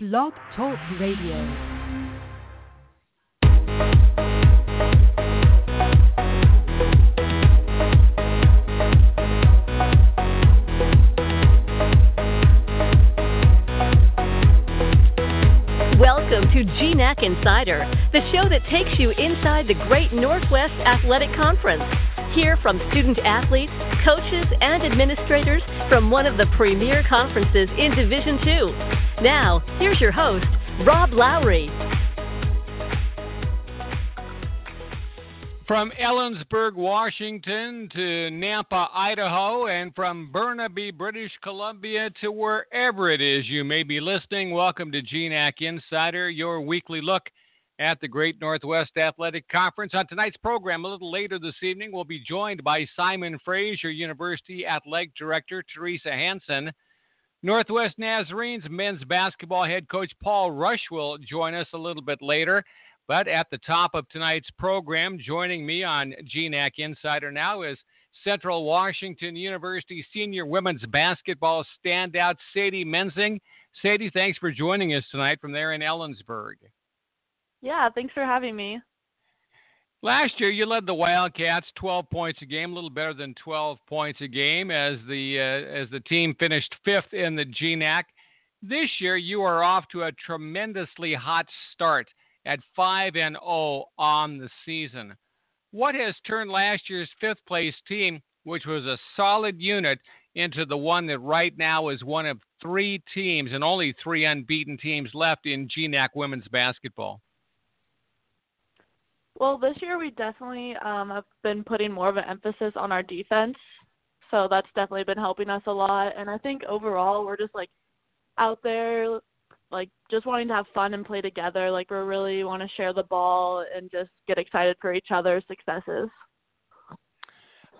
Blog Talk Radio. Welcome to GNAC Insider, the show that takes you inside the Great Northwest Athletic Conference. Hear from student athletes, coaches, and administrators from one of the premier conferences in Division II. Now, here's your host, Rob Lowry. From Ellensburg, Washington to Nampa, Idaho, and from Burnaby, British Columbia to wherever it is you may be listening, welcome to GNAC Insider, your weekly look at the Great Northwest Athletic Conference. On tonight's program, a little later this evening, we'll be joined by Simon Fraser University Athletic Director Theresa Hanson. Northwest Nazarenes men's basketball head coach Paul Rush will join us a little bit later. But at the top of tonight's program, joining me on GNAC Insider now is Central Washington University senior women's basketball standout Sadie Mensing. Sadie, thanks for joining us tonight from there in Ellensburg. Yeah, thanks for having me. Last year, you led the Wildcats 12 points a game, a little better than 12 points a game, as the uh, as the team finished fifth in the GNAC. This year, you are off to a tremendously hot start at 5 and 0 on the season. What has turned last year's fifth place team, which was a solid unit, into the one that right now is one of three teams and only three unbeaten teams left in GNAC women's basketball? Well, this year we definitely um, have been putting more of an emphasis on our defense, so that's definitely been helping us a lot. And I think overall we're just like out there, like just wanting to have fun and play together. Like we really want to share the ball and just get excited for each other's successes.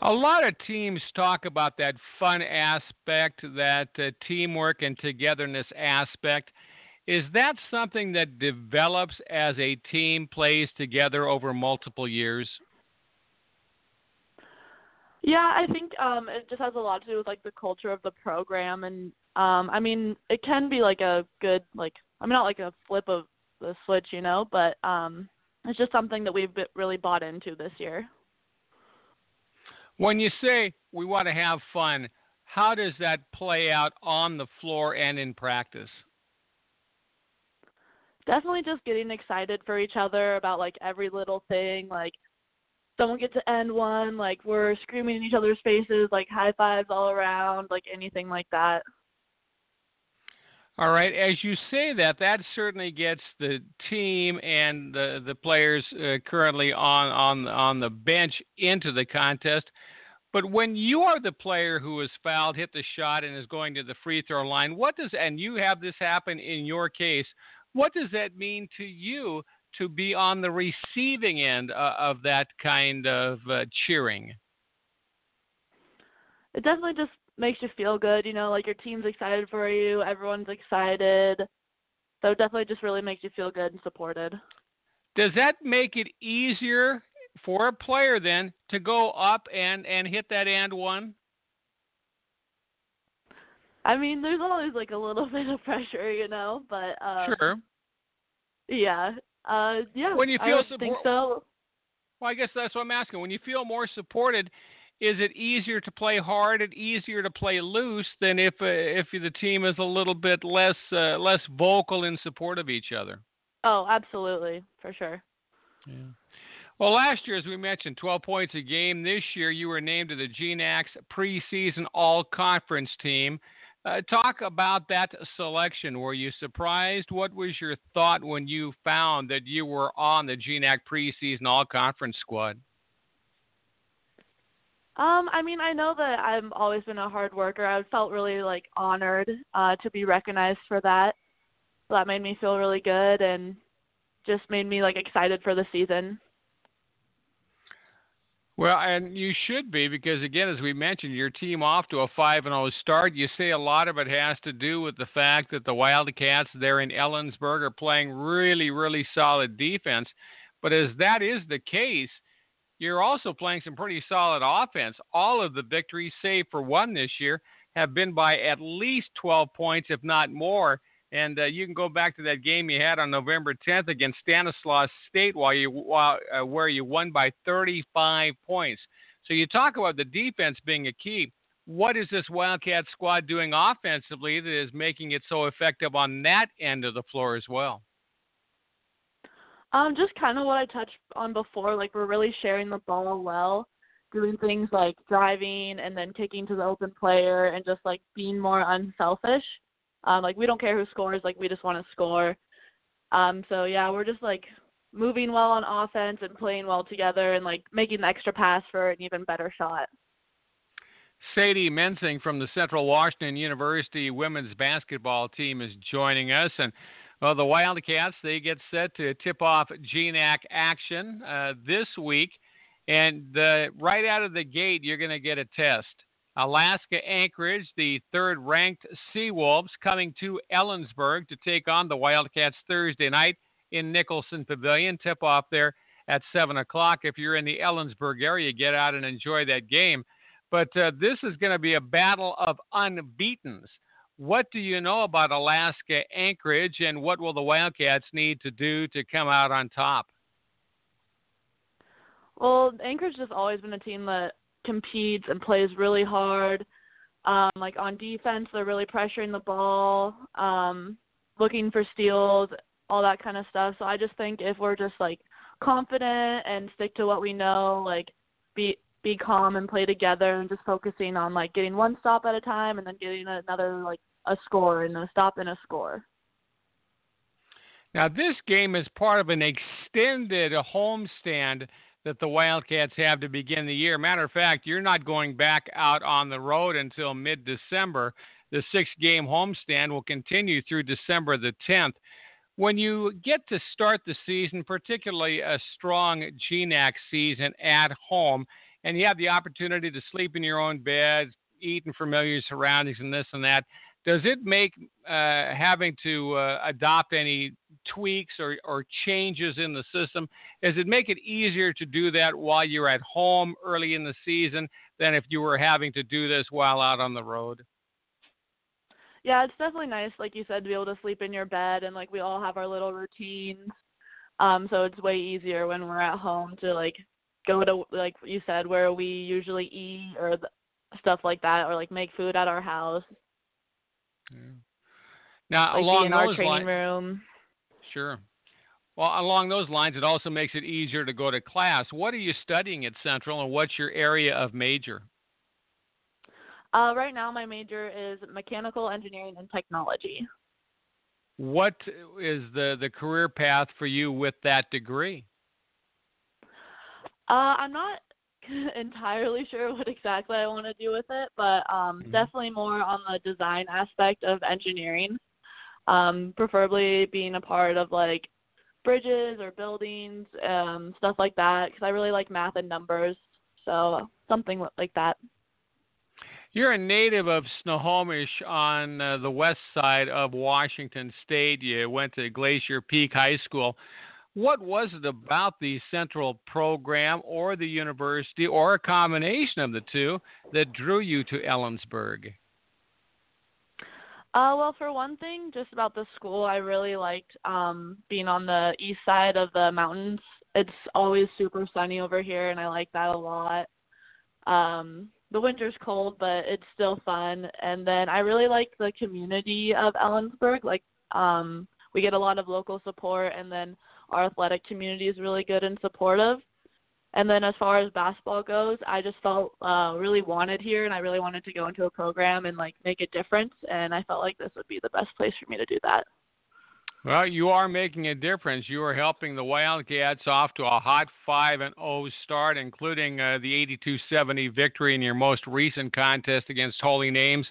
A lot of teams talk about that fun aspect, that uh, teamwork and togetherness aspect. Is that something that develops as a team plays together over multiple years? Yeah, I think um it just has a lot to do with like the culture of the program and um I mean it can be like a good like I mean not like a flip of the switch, you know, but um it's just something that we've really bought into this year. When you say we want to have fun, how does that play out on the floor and in practice? Definitely just getting excited for each other about like every little thing like someone gets to end one like we're screaming in each other's faces like high fives all around like anything like that all right as you say that that certainly gets the team and the the players uh, currently on on on the bench into the contest but when you are the player who has fouled, hit the shot, and is going to the free throw line, what does and you have this happen in your case? What does that mean to you to be on the receiving end uh, of that kind of uh, cheering? It definitely just makes you feel good, you know, like your team's excited for you, everyone's excited. So it definitely just really makes you feel good and supported. Does that make it easier for a player then to go up and and hit that and one? I mean, there's always like a little bit of pressure, you know, but um, sure. Yeah. Uh, yeah. When you feel I think so. Well, I guess that's what I'm asking. When you feel more supported, is it easier to play hard and easier to play loose than if uh, if the team is a little bit less uh, less vocal in support of each other? Oh, absolutely, for sure. Yeah. Well, last year, as we mentioned, 12 points a game. This year, you were named to the GNAC's preseason All Conference team. Uh, talk about that selection. Were you surprised? What was your thought when you found that you were on the GNAC preseason all conference squad? Um, I mean, I know that I've always been a hard worker. I felt really like honored uh, to be recognized for that. That made me feel really good and just made me like excited for the season. Well, and you should be because again, as we mentioned, your team off to a five and zero start. You say a lot of it has to do with the fact that the Wildcats there in Ellensburg are playing really, really solid defense. But as that is the case, you're also playing some pretty solid offense. All of the victories, save for one this year, have been by at least 12 points, if not more. And uh, you can go back to that game you had on November 10th against Stanislaus State, while you uh, where you won by 35 points. So you talk about the defense being a key. What is this Wildcat squad doing offensively that is making it so effective on that end of the floor as well? Um, just kind of what I touched on before. Like we're really sharing the ball well, doing things like driving and then kicking to the open player, and just like being more unselfish. Um, like we don't care who scores, like we just want to score. Um, so yeah, we're just like moving well on offense and playing well together and like making the extra pass for an even better shot. Sadie Mensing from the Central Washington University women's basketball team is joining us, and well, the Wildcats they get set to tip off GNAC action uh, this week, and the, right out of the gate you're going to get a test. Alaska Anchorage, the third ranked Seawolves, coming to Ellensburg to take on the Wildcats Thursday night in Nicholson Pavilion. Tip off there at 7 o'clock. If you're in the Ellensburg area, get out and enjoy that game. But uh, this is going to be a battle of unbeatens. What do you know about Alaska Anchorage, and what will the Wildcats need to do to come out on top? Well, Anchorage has always been a team that competes and plays really hard. Um, like on defense, they're really pressuring the ball, um, looking for steals, all that kind of stuff. So I just think if we're just like confident and stick to what we know, like be be calm and play together and just focusing on like getting one stop at a time and then getting another like a score and a stop and a score. Now this game is part of an extended homestand that the Wildcats have to begin the year. Matter of fact, you're not going back out on the road until mid December. The six game homestand will continue through December the 10th. When you get to start the season, particularly a strong GNAC season at home, and you have the opportunity to sleep in your own bed, eat in familiar surroundings, and this and that, does it make uh, having to uh, adopt any tweaks or, or changes in the system? Does it make it easier to do that while you're at home early in the season than if you were having to do this while out on the road? Yeah, it's definitely nice, like you said, to be able to sleep in your bed and like we all have our little routines. Um, so it's way easier when we're at home to like go to like you said where we usually eat or the, stuff like that, or like make food at our house. Yeah. Now, like along in those our training lines, room. Sure. Well, along those lines, it also makes it easier to go to class. What are you studying at Central, and what's your area of major? Uh, right now, my major is mechanical engineering and technology. What is the the career path for you with that degree? Uh, I'm not entirely sure what exactly I want to do with it, but um, Mhm. definitely more on the design aspect of engineering. Um, preferably being a part of like bridges or buildings, um, stuff like that, because I really like math and numbers. So something like that. You're a native of Snohomish on uh, the west side of Washington State. You went to Glacier Peak High School. What was it about the central program or the university or a combination of the two that drew you to Ellensburg? Uh, well, for one thing, just about the school, I really liked um, being on the east side of the mountains. It's always super sunny over here, and I like that a lot. Um, the winter's cold, but it's still fun. And then I really like the community of Ellensburg. Like, um, we get a lot of local support, and then our athletic community is really good and supportive. And then as far as basketball goes, I just felt uh, really wanted here, and I really wanted to go into a program and like make a difference. And I felt like this would be the best place for me to do that. Well, you are making a difference. You are helping the Wildcats off to a hot 5 and 0 start, including uh, the 82-70 victory in your most recent contest against Holy Names.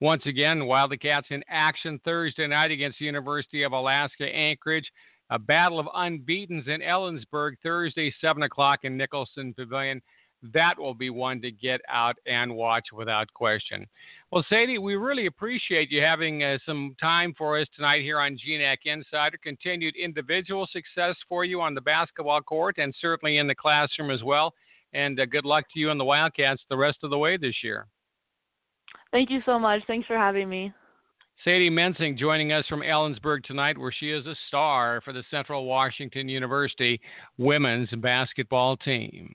Once again, Wildcats in action Thursday night against the University of Alaska Anchorage. A battle of unbeatens in Ellensburg Thursday, 7 o'clock in Nicholson Pavilion. That will be one to get out and watch without question. Well, Sadie, we really appreciate you having uh, some time for us tonight here on GNAC Insider. Continued individual success for you on the basketball court and certainly in the classroom as well. And uh, good luck to you and the Wildcats the rest of the way this year. Thank you so much. Thanks for having me. Sadie Mensing joining us from Ellensburg tonight, where she is a star for the Central Washington University women's basketball team.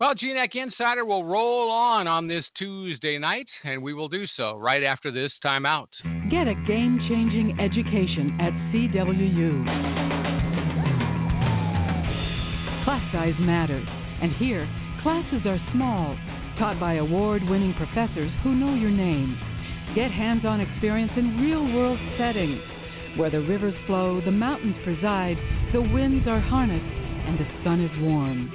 Well, GNAC Insider will roll on on this Tuesday night, and we will do so right after this timeout. Get a game changing education at CWU. Class size matters, and here, classes are small, taught by award winning professors who know your name. Get hands on experience in real world settings where the rivers flow, the mountains preside, the winds are harnessed, and the sun is warm.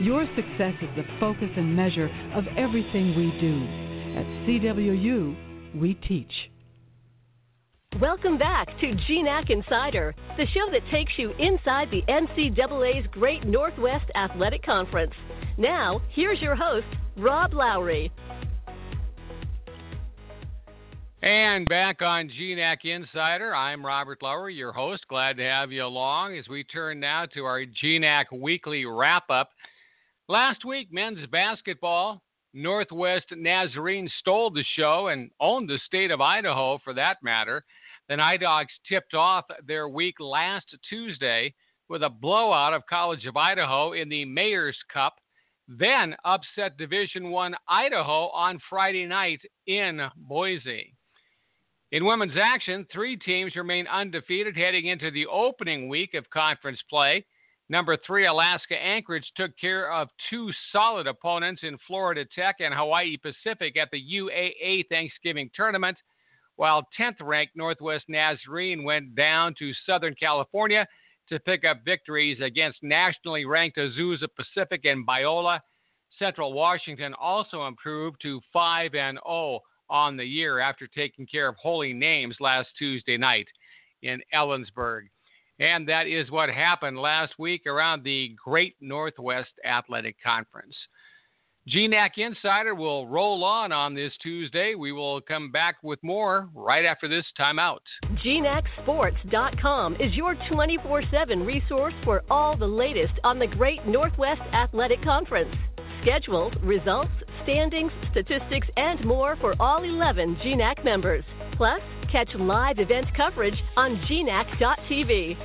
Your success is the focus and measure of everything we do. At CWU, we teach. Welcome back to GNAC Insider, the show that takes you inside the NCAA's Great Northwest Athletic Conference. Now, here's your host, Rob Lowry. And back on GNAC Insider, I'm Robert Lowry, your host. Glad to have you along as we turn now to our GNAC weekly wrap up. Last week, men's basketball, Northwest Nazarene stole the show and owned the state of Idaho for that matter. The Nighthawks tipped off their week last Tuesday with a blowout of College of Idaho in the Mayor's Cup, then upset Division One Idaho on Friday night in Boise. In women's action, three teams remain undefeated heading into the opening week of conference play. Number three, Alaska Anchorage took care of two solid opponents in Florida Tech and Hawaii Pacific at the UAA Thanksgiving tournament, while 10th ranked Northwest Nazarene went down to Southern California to pick up victories against nationally ranked Azusa Pacific and Biola. Central Washington also improved to 5 and 0 on the year after taking care of Holy Names last Tuesday night in Ellensburg. And that is what happened last week around the Great Northwest Athletic Conference. GNAC Insider will roll on on this Tuesday. We will come back with more right after this timeout. GNACSports.com is your 24 7 resource for all the latest on the Great Northwest Athletic Conference. Schedules, results, standings, statistics, and more for all 11 GNAC members. Plus, catch live event coverage on GNAC.tv.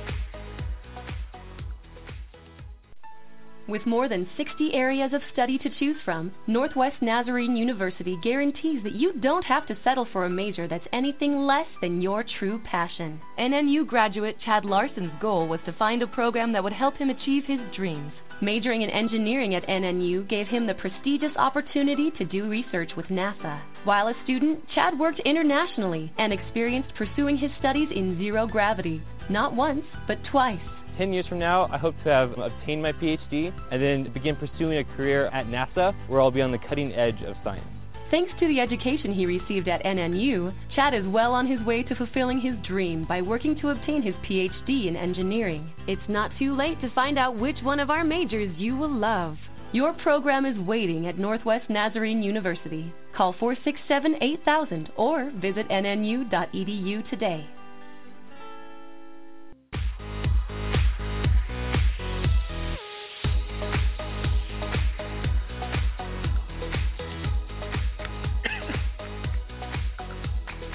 With more than 60 areas of study to choose from, Northwest Nazarene University guarantees that you don't have to settle for a major that's anything less than your true passion. NNU graduate Chad Larson's goal was to find a program that would help him achieve his dreams. Majoring in engineering at NNU gave him the prestigious opportunity to do research with NASA. While a student, Chad worked internationally and experienced pursuing his studies in zero gravity, not once, but twice. 10 years from now, I hope to have obtained my PhD and then begin pursuing a career at NASA where I'll be on the cutting edge of science. Thanks to the education he received at NNU, Chad is well on his way to fulfilling his dream by working to obtain his PhD in engineering. It's not too late to find out which one of our majors you will love. Your program is waiting at Northwest Nazarene University. Call 467 8000 or visit nnu.edu today.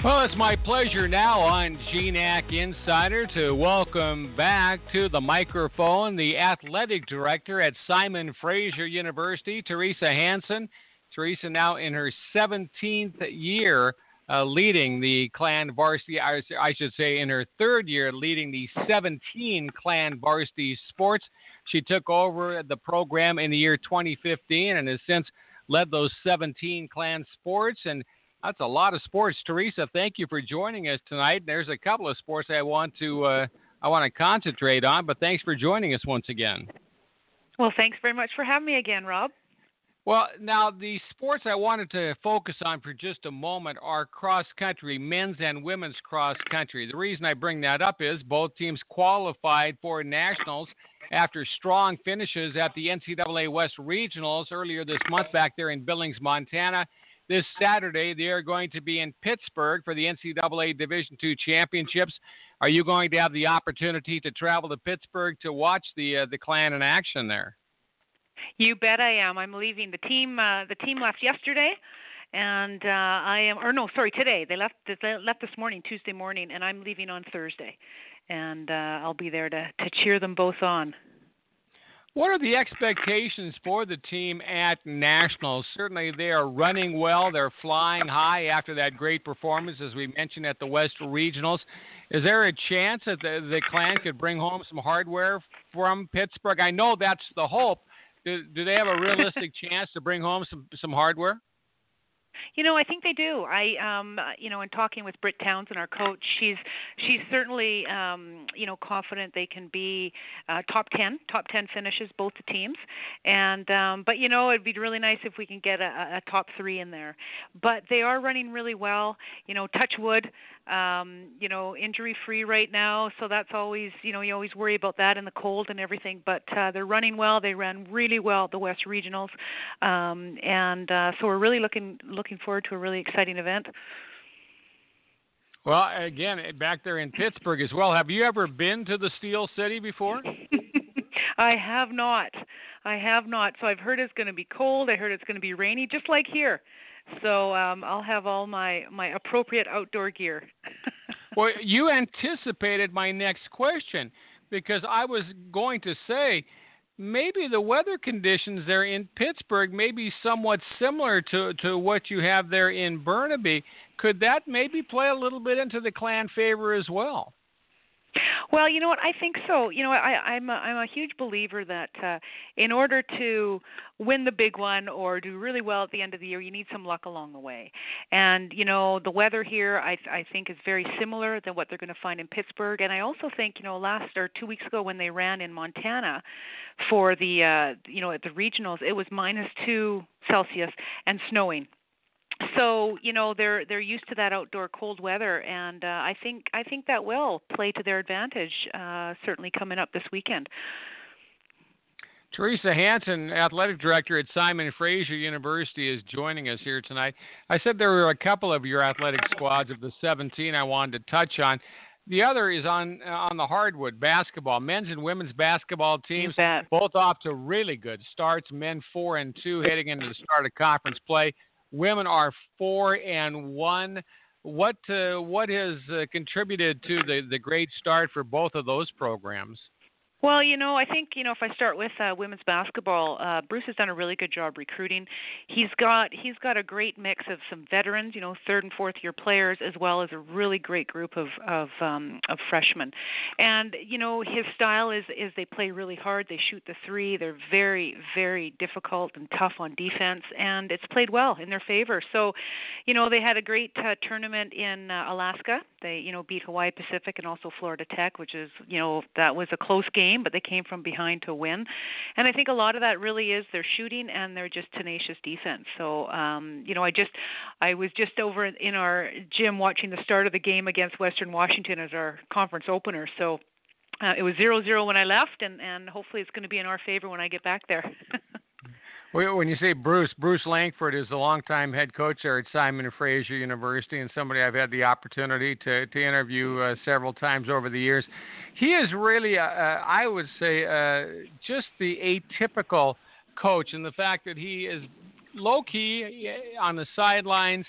Well, it's my pleasure now on GNAC Insider to welcome back to the microphone the athletic director at Simon Fraser University, Theresa Hanson. Theresa now in her 17th year uh, leading the Clan varsity, I, I should say in her third year leading the 17 Clan varsity sports. She took over the program in the year 2015 and has since led those 17 Clan sports and that's a lot of sports, Theresa. Thank you for joining us tonight. There's a couple of sports I want to uh, I want to concentrate on, but thanks for joining us once again. Well, thanks very much for having me again, Rob. Well, now the sports I wanted to focus on for just a moment are cross country, men's and women's cross country. The reason I bring that up is both teams qualified for nationals after strong finishes at the NCAA West Regionals earlier this month back there in Billings, Montana. This Saturday, they are going to be in Pittsburgh for the NCAA Division II championships. Are you going to have the opportunity to travel to Pittsburgh to watch the uh, the clan in action there? You bet I am. I'm leaving. The team uh, the team left yesterday, and uh, I am, or no, sorry, today. They left. They left this morning, Tuesday morning, and I'm leaving on Thursday, and uh, I'll be there to to cheer them both on. What are the expectations for the team at Nationals? Certainly, they are running well. They're flying high after that great performance, as we mentioned at the West Regionals. Is there a chance that the, the Clan could bring home some hardware from Pittsburgh? I know that's the hope. Do, do they have a realistic chance to bring home some some hardware? You know, I think they do. I, um, you know, in talking with Britt Townsend, our coach, she's she's certainly, um, you know, confident they can be uh, top ten, top ten finishes both the teams, and um, but you know, it'd be really nice if we can get a, a top three in there. But they are running really well. You know, touch wood um, you know, injury free right now. So that's always, you know, you always worry about that in the cold and everything. But uh, they're running well. They ran really well at the West Regionals, um, and uh, so we're really looking looking forward to a really exciting event. Well, again, back there in Pittsburgh as well. Have you ever been to the Steel City before? I have not. I have not. So I've heard it's going to be cold. I heard it's going to be rainy, just like here. So um, I'll have all my my appropriate outdoor gear. well, you anticipated my next question because I was going to say maybe the weather conditions there in Pittsburgh may be somewhat similar to to what you have there in Burnaby. Could that maybe play a little bit into the clan favor as well? Well, you know what? I think so. You know, I, I'm a, I'm a huge believer that uh, in order to win the big one or do really well at the end of the year, you need some luck along the way. And you know, the weather here, I I think is very similar than what they're going to find in Pittsburgh. And I also think, you know, last or two weeks ago when they ran in Montana for the uh, you know at the regionals, it was minus two Celsius and snowing so you know they're they're used to that outdoor cold weather and uh, i think i think that will play to their advantage uh certainly coming up this weekend Theresa Hanson, athletic director at Simon Fraser University, is joining us here tonight. I said there were a couple of your athletic squads of the 17 I wanted to touch on. The other is on on the hardwood basketball, men's and women's basketball teams, both off to really good starts. Men four and two heading into the start of conference play. Women are four and one. What uh, what has uh, contributed to the the great start for both of those programs? Well, you know, I think you know if I start with uh, women's basketball, uh, Bruce has done a really good job recruiting. He's got he's got a great mix of some veterans, you know, third and fourth year players, as well as a really great group of of um, of freshmen. And you know, his style is is they play really hard. They shoot the three. They're very very difficult and tough on defense, and it's played well in their favor. So, you know, they had a great uh, tournament in uh, Alaska. They you know beat Hawaii Pacific and also Florida Tech, which is you know that was a close game game, but they came from behind to win. And I think a lot of that really is their shooting and their just tenacious defense. So, um, you know, I just I was just over in our gym watching the start of the game against Western Washington as our conference opener. So uh, it was zero zero when I left, and and hopefully it's going to be in our favor when I get back there. When you say Bruce, Bruce Langford is the longtime head coach there at Simon and Fraser University, and somebody I've had the opportunity to to interview uh, several times over the years. He is really, uh, uh, I would say, uh, just the atypical coach, in the fact that he is low key on the sidelines,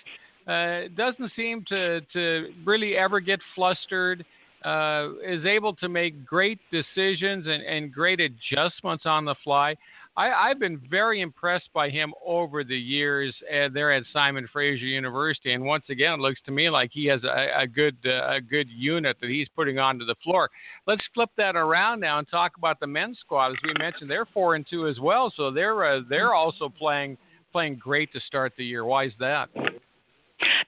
uh, doesn't seem to to really ever get flustered. Uh, is able to make great decisions and, and great adjustments on the fly. I, have been very impressed by him over the years uh, there at Simon Fraser University, and once again, it looks to me like he has a, a good uh, a good unit that he's putting onto the floor. Let's flip that around now and talk about the men's squad. As we mentioned, they're four and two as well, so they're uh, they're also playing playing great to start the year. Why is that?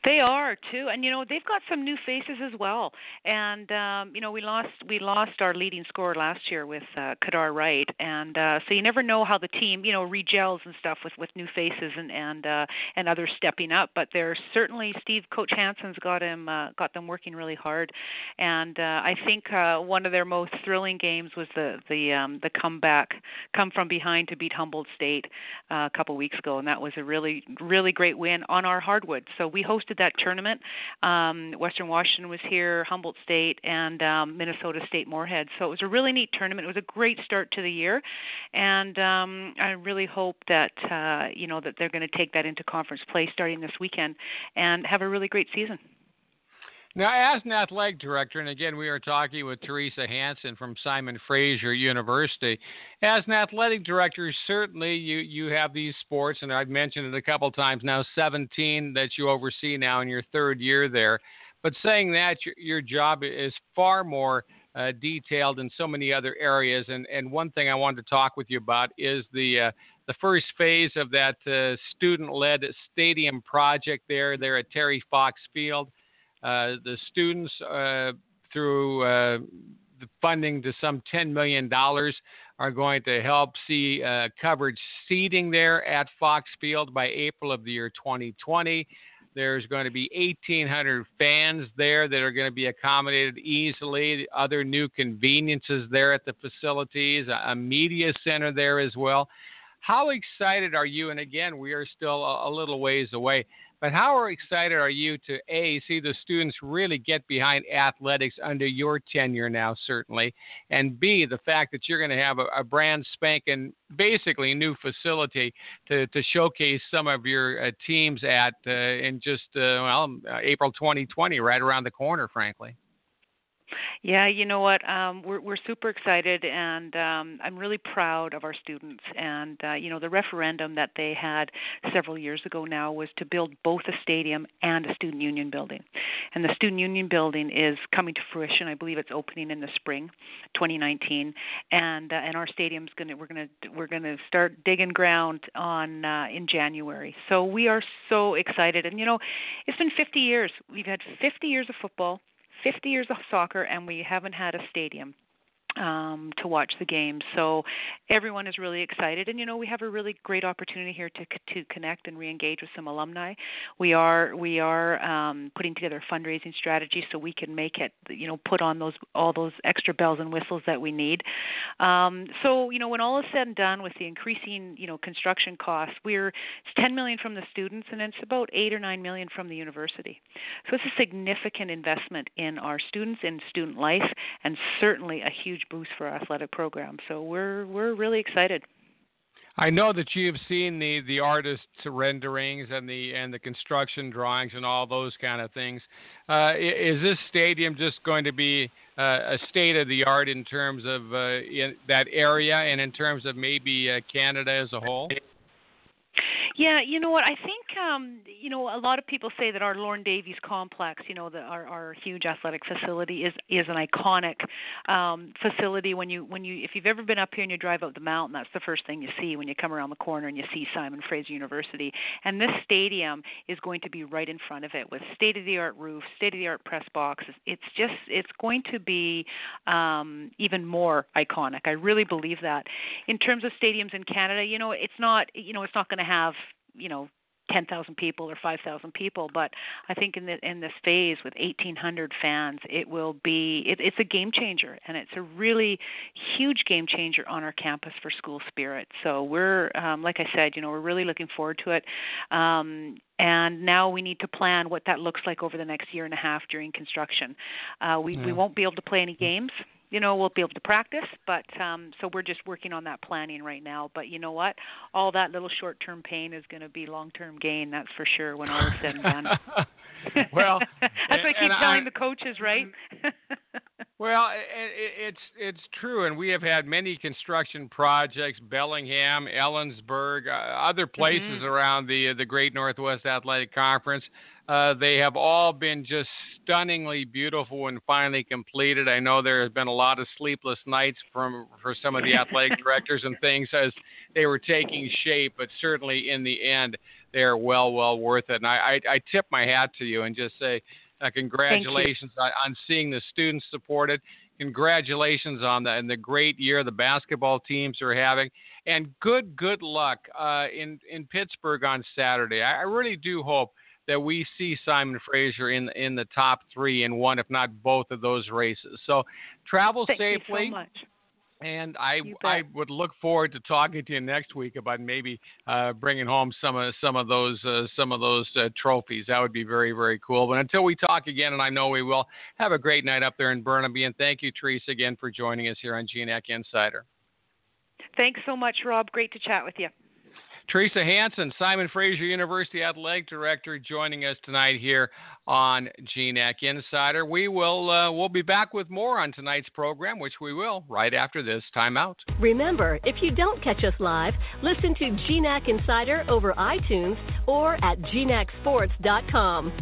They are too, and you know they've got some new faces as well. And um, you know we lost we lost our leading scorer last year with uh, Kadar Wright, and uh, so you never know how the team you know regels and stuff with with new faces and and uh, and others stepping up. But there's certainly Steve Coach Hanson's got him uh, got them working really hard, and uh, I think uh, one of their most thrilling games was the the um, the comeback come from behind to beat Humboldt State uh, a couple weeks ago, and that was a really really great win on our hardwood. So we hosted hosted that tournament. Um, Western Washington was here, Humboldt State, and um, Minnesota State Moorhead. So it was a really neat tournament. It was a great start to the year, and um, I really hope that uh, you know that they're going to take that into conference play starting this weekend and have a really great season. Now, as an athletic director, and again, we are talking with Theresa Hanson from Simon Fraser University. As an athletic director, certainly you, you have these sports, and I've mentioned it a couple times now 17 that you oversee now in your third year there. But saying that, your, your job is far more uh, detailed in so many other areas. And, and one thing I wanted to talk with you about is the uh, the first phase of that uh, student-led stadium project there there at Terry Fox Field. Uh, the students, uh, through uh, the funding to some $10 million, are going to help see coverage seating there at Fox Field by April of the year 2020. There's going to be 1,800 fans there that are going to be accommodated easily. Other new conveniences there at the facilities, a media center there as well. How excited are you? And again, we are still a little ways away. But how excited are you to A, see the students really get behind athletics under your tenure now, certainly, and B, the fact that you're going to have a, a brand spanking, basically new facility to, to showcase some of your uh, teams at uh, in just, uh, well, April 2020, right around the corner, frankly? Yeah, you know what? Um, we're we're super excited, and um, I'm really proud of our students. And uh, you know, the referendum that they had several years ago now was to build both a stadium and a student union building. And the student union building is coming to fruition. I believe it's opening in the spring, 2019. And uh, and our stadium's gonna we're gonna we're gonna start digging ground on uh, in January. So we are so excited. And you know, it's been 50 years. We've had 50 years of football 50 years of soccer and we haven't had a stadium um, to watch the games. So everyone is really excited, and you know we have a really great opportunity here to to connect and re-engage with some alumni. We are we are um, putting together a fundraising strategy so we can make it you know put on those all those extra bells and whistles that we need. Um, so you know when all is said and done with the increasing you know construction costs, we're it's 10 million from the students and it's about eight or nine million from the university. So it's a significant investment in our students in student life, and certainly a huge huge boost for our athletic program. So we're we're really excited. I know that you've seen the the artists' renderings and the and the construction drawings and all those kind of things. Uh, is this stadium just going to be uh, a state of the art in terms of uh, in that area and in terms of maybe uh, Canada as a whole? Yeah, you know what? I think um, you know a lot of people say that our Lorne Davies complex, you know, the, our our huge athletic facility is is an iconic um, facility. When you when you if you've ever been up here and you drive up the mountain, that's the first thing you see when you come around the corner and you see Simon Fraser University. And this stadium is going to be right in front of it with state of the art roof, state of the art press boxes. It's just it's going to be um, even more iconic. I really believe that. In terms of stadiums in Canada, you know, it's not you know it's not going to have you know 10,000 people or 5,000 people, but I think in the in this phase with 1,800 fans, it will be it, it's a game changer, and it's a really huge game changer on our campus for school spirit. So we're um, like I said, you know, we're really looking forward to it. Um, and now we need to plan what that looks like over the next year and a half during construction. Uh, we yeah. we won't be able to play any games you know we'll be able to practice but um so we're just working on that planning right now. But you know what? All that little short term pain is going to be long term gain that's for sure when all is said and done well that's what i keep telling I, the coaches right well it, it's it's true and we have had many construction projects bellingham ellensburg uh, other places mm-hmm. around the the great northwest athletic conference uh, they have all been just stunningly beautiful and finally completed. I know there has been a lot of sleepless nights from for some of the athletic directors and things as they were taking shape, but certainly in the end, they are well, well worth it. And I, I, I tip my hat to you and just say uh, congratulations on, on seeing the students supported. Congratulations on the and the great year the basketball teams are having, and good good luck uh, in in Pittsburgh on Saturday. I, I really do hope that we see Simon Fraser in in the top three in one, if not both of those races. So travel Thank safely. You so much. And I I would look forward to talking to you next week about maybe uh, bringing home some of some of those uh, some of those uh, trophies. That would be very very cool. But until we talk again, and I know we will, have a great night up there in Burnaby. And thank you, Theresa, again for joining us here on GNAC Insider. Thanks so much, Rob. Great to chat with you. Theresa Hanson, Simon Fraser University Athletic Director, joining us tonight here on GNAC Insider. We will uh, we'll be back with more on tonight's program, which we will right after this timeout. Remember, if you don't catch us live, listen to GNAC Insider over iTunes or at gnacsports.com.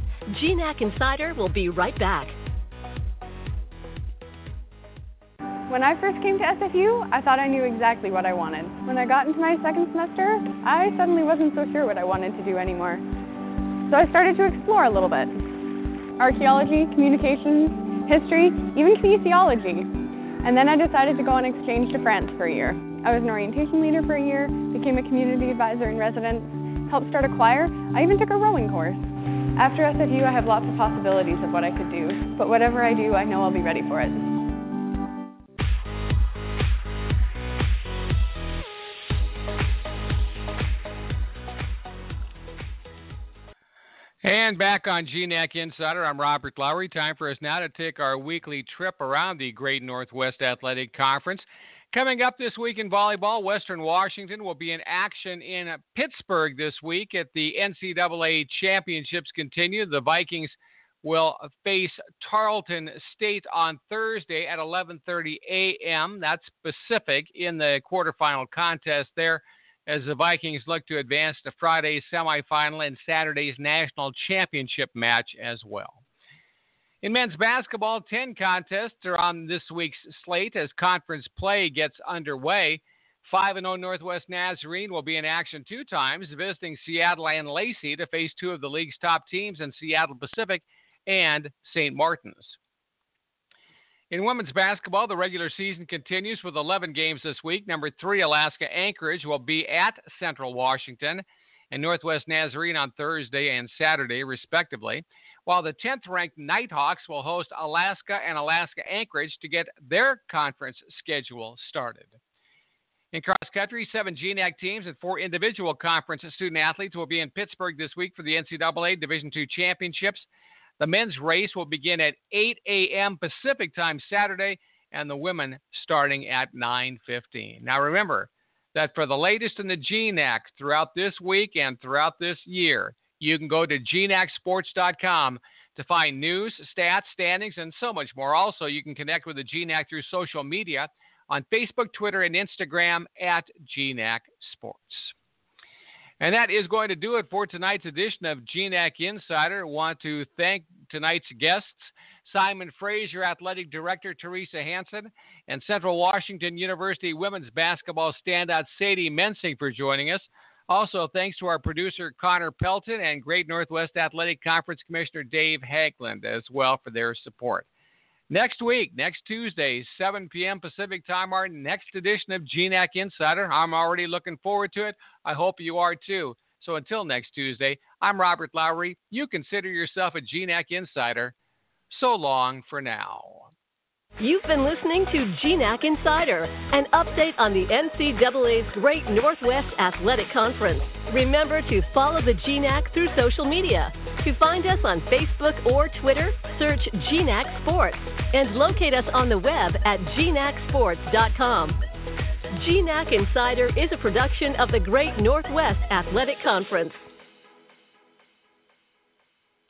GNAC Insider will be right back. When I first came to SFU, I thought I knew exactly what I wanted. When I got into my second semester, I suddenly wasn't so sure what I wanted to do anymore. So I started to explore a little bit. Archaeology, communications, history, even kinesiology. And then I decided to go on exchange to France for a year. I was an orientation leader for a year, became a community advisor in residence, helped start a choir, I even took a rowing course. After SFU, I have lots of possibilities of what I could do, but whatever I do, I know I'll be ready for it. And back on GNAC Insider, I'm Robert Lowry. Time for us now to take our weekly trip around the Great Northwest Athletic Conference. Coming up this week in volleyball, Western Washington will be in action in Pittsburgh this week at the NCAA Championships continue. The Vikings will face Tarleton State on Thursday at 11:30 a.m. That's Pacific in the quarterfinal contest there as the Vikings look to advance to Friday's semifinal and Saturday's national championship match as well. In men's basketball, 10 contests are on this week's slate as conference play gets underway. 5 0 Northwest Nazarene will be in action two times, visiting Seattle and Lacey to face two of the league's top teams in Seattle Pacific and St. Martin's. In women's basketball, the regular season continues with 11 games this week. Number three, Alaska Anchorage will be at Central Washington and Northwest Nazarene on Thursday and Saturday, respectively, while the 10th ranked Nighthawks will host Alaska and Alaska Anchorage to get their conference schedule started. In cross country, seven GNAC teams and four individual conference student athletes will be in Pittsburgh this week for the NCAA Division II championships. The men's race will begin at 8 a.m. Pacific time Saturday, and the women starting at 9:15. Now remember that for the latest in the GNAC throughout this week and throughout this year, you can go to gnacsports.com to find news, stats, standings, and so much more. Also, you can connect with the GNAC through social media on Facebook, Twitter, and Instagram at GNAC Sports. And that is going to do it for tonight's edition of GNAC Insider. Want to thank tonight's guests, Simon Fraser, Athletic Director Theresa Hanson, and Central Washington University women's basketball standout Sadie Mensing for joining us. Also, thanks to our producer Connor Pelton and Great Northwest Athletic Conference Commissioner Dave Haglund as well for their support. Next week, next Tuesday, 7 p.m. Pacific time, our next edition of GNAC Insider. I'm already looking forward to it. I hope you are too. So until next Tuesday, I'm Robert Lowry. You consider yourself a GNAC Insider. So long for now. You've been listening to GNAC Insider, an update on the NCAA's Great Northwest Athletic Conference. Remember to follow the GNAC through social media. To find us on Facebook or Twitter, search GNAC Sports and locate us on the web at gnacsports.com. GNAC Insider is a production of the Great Northwest Athletic Conference.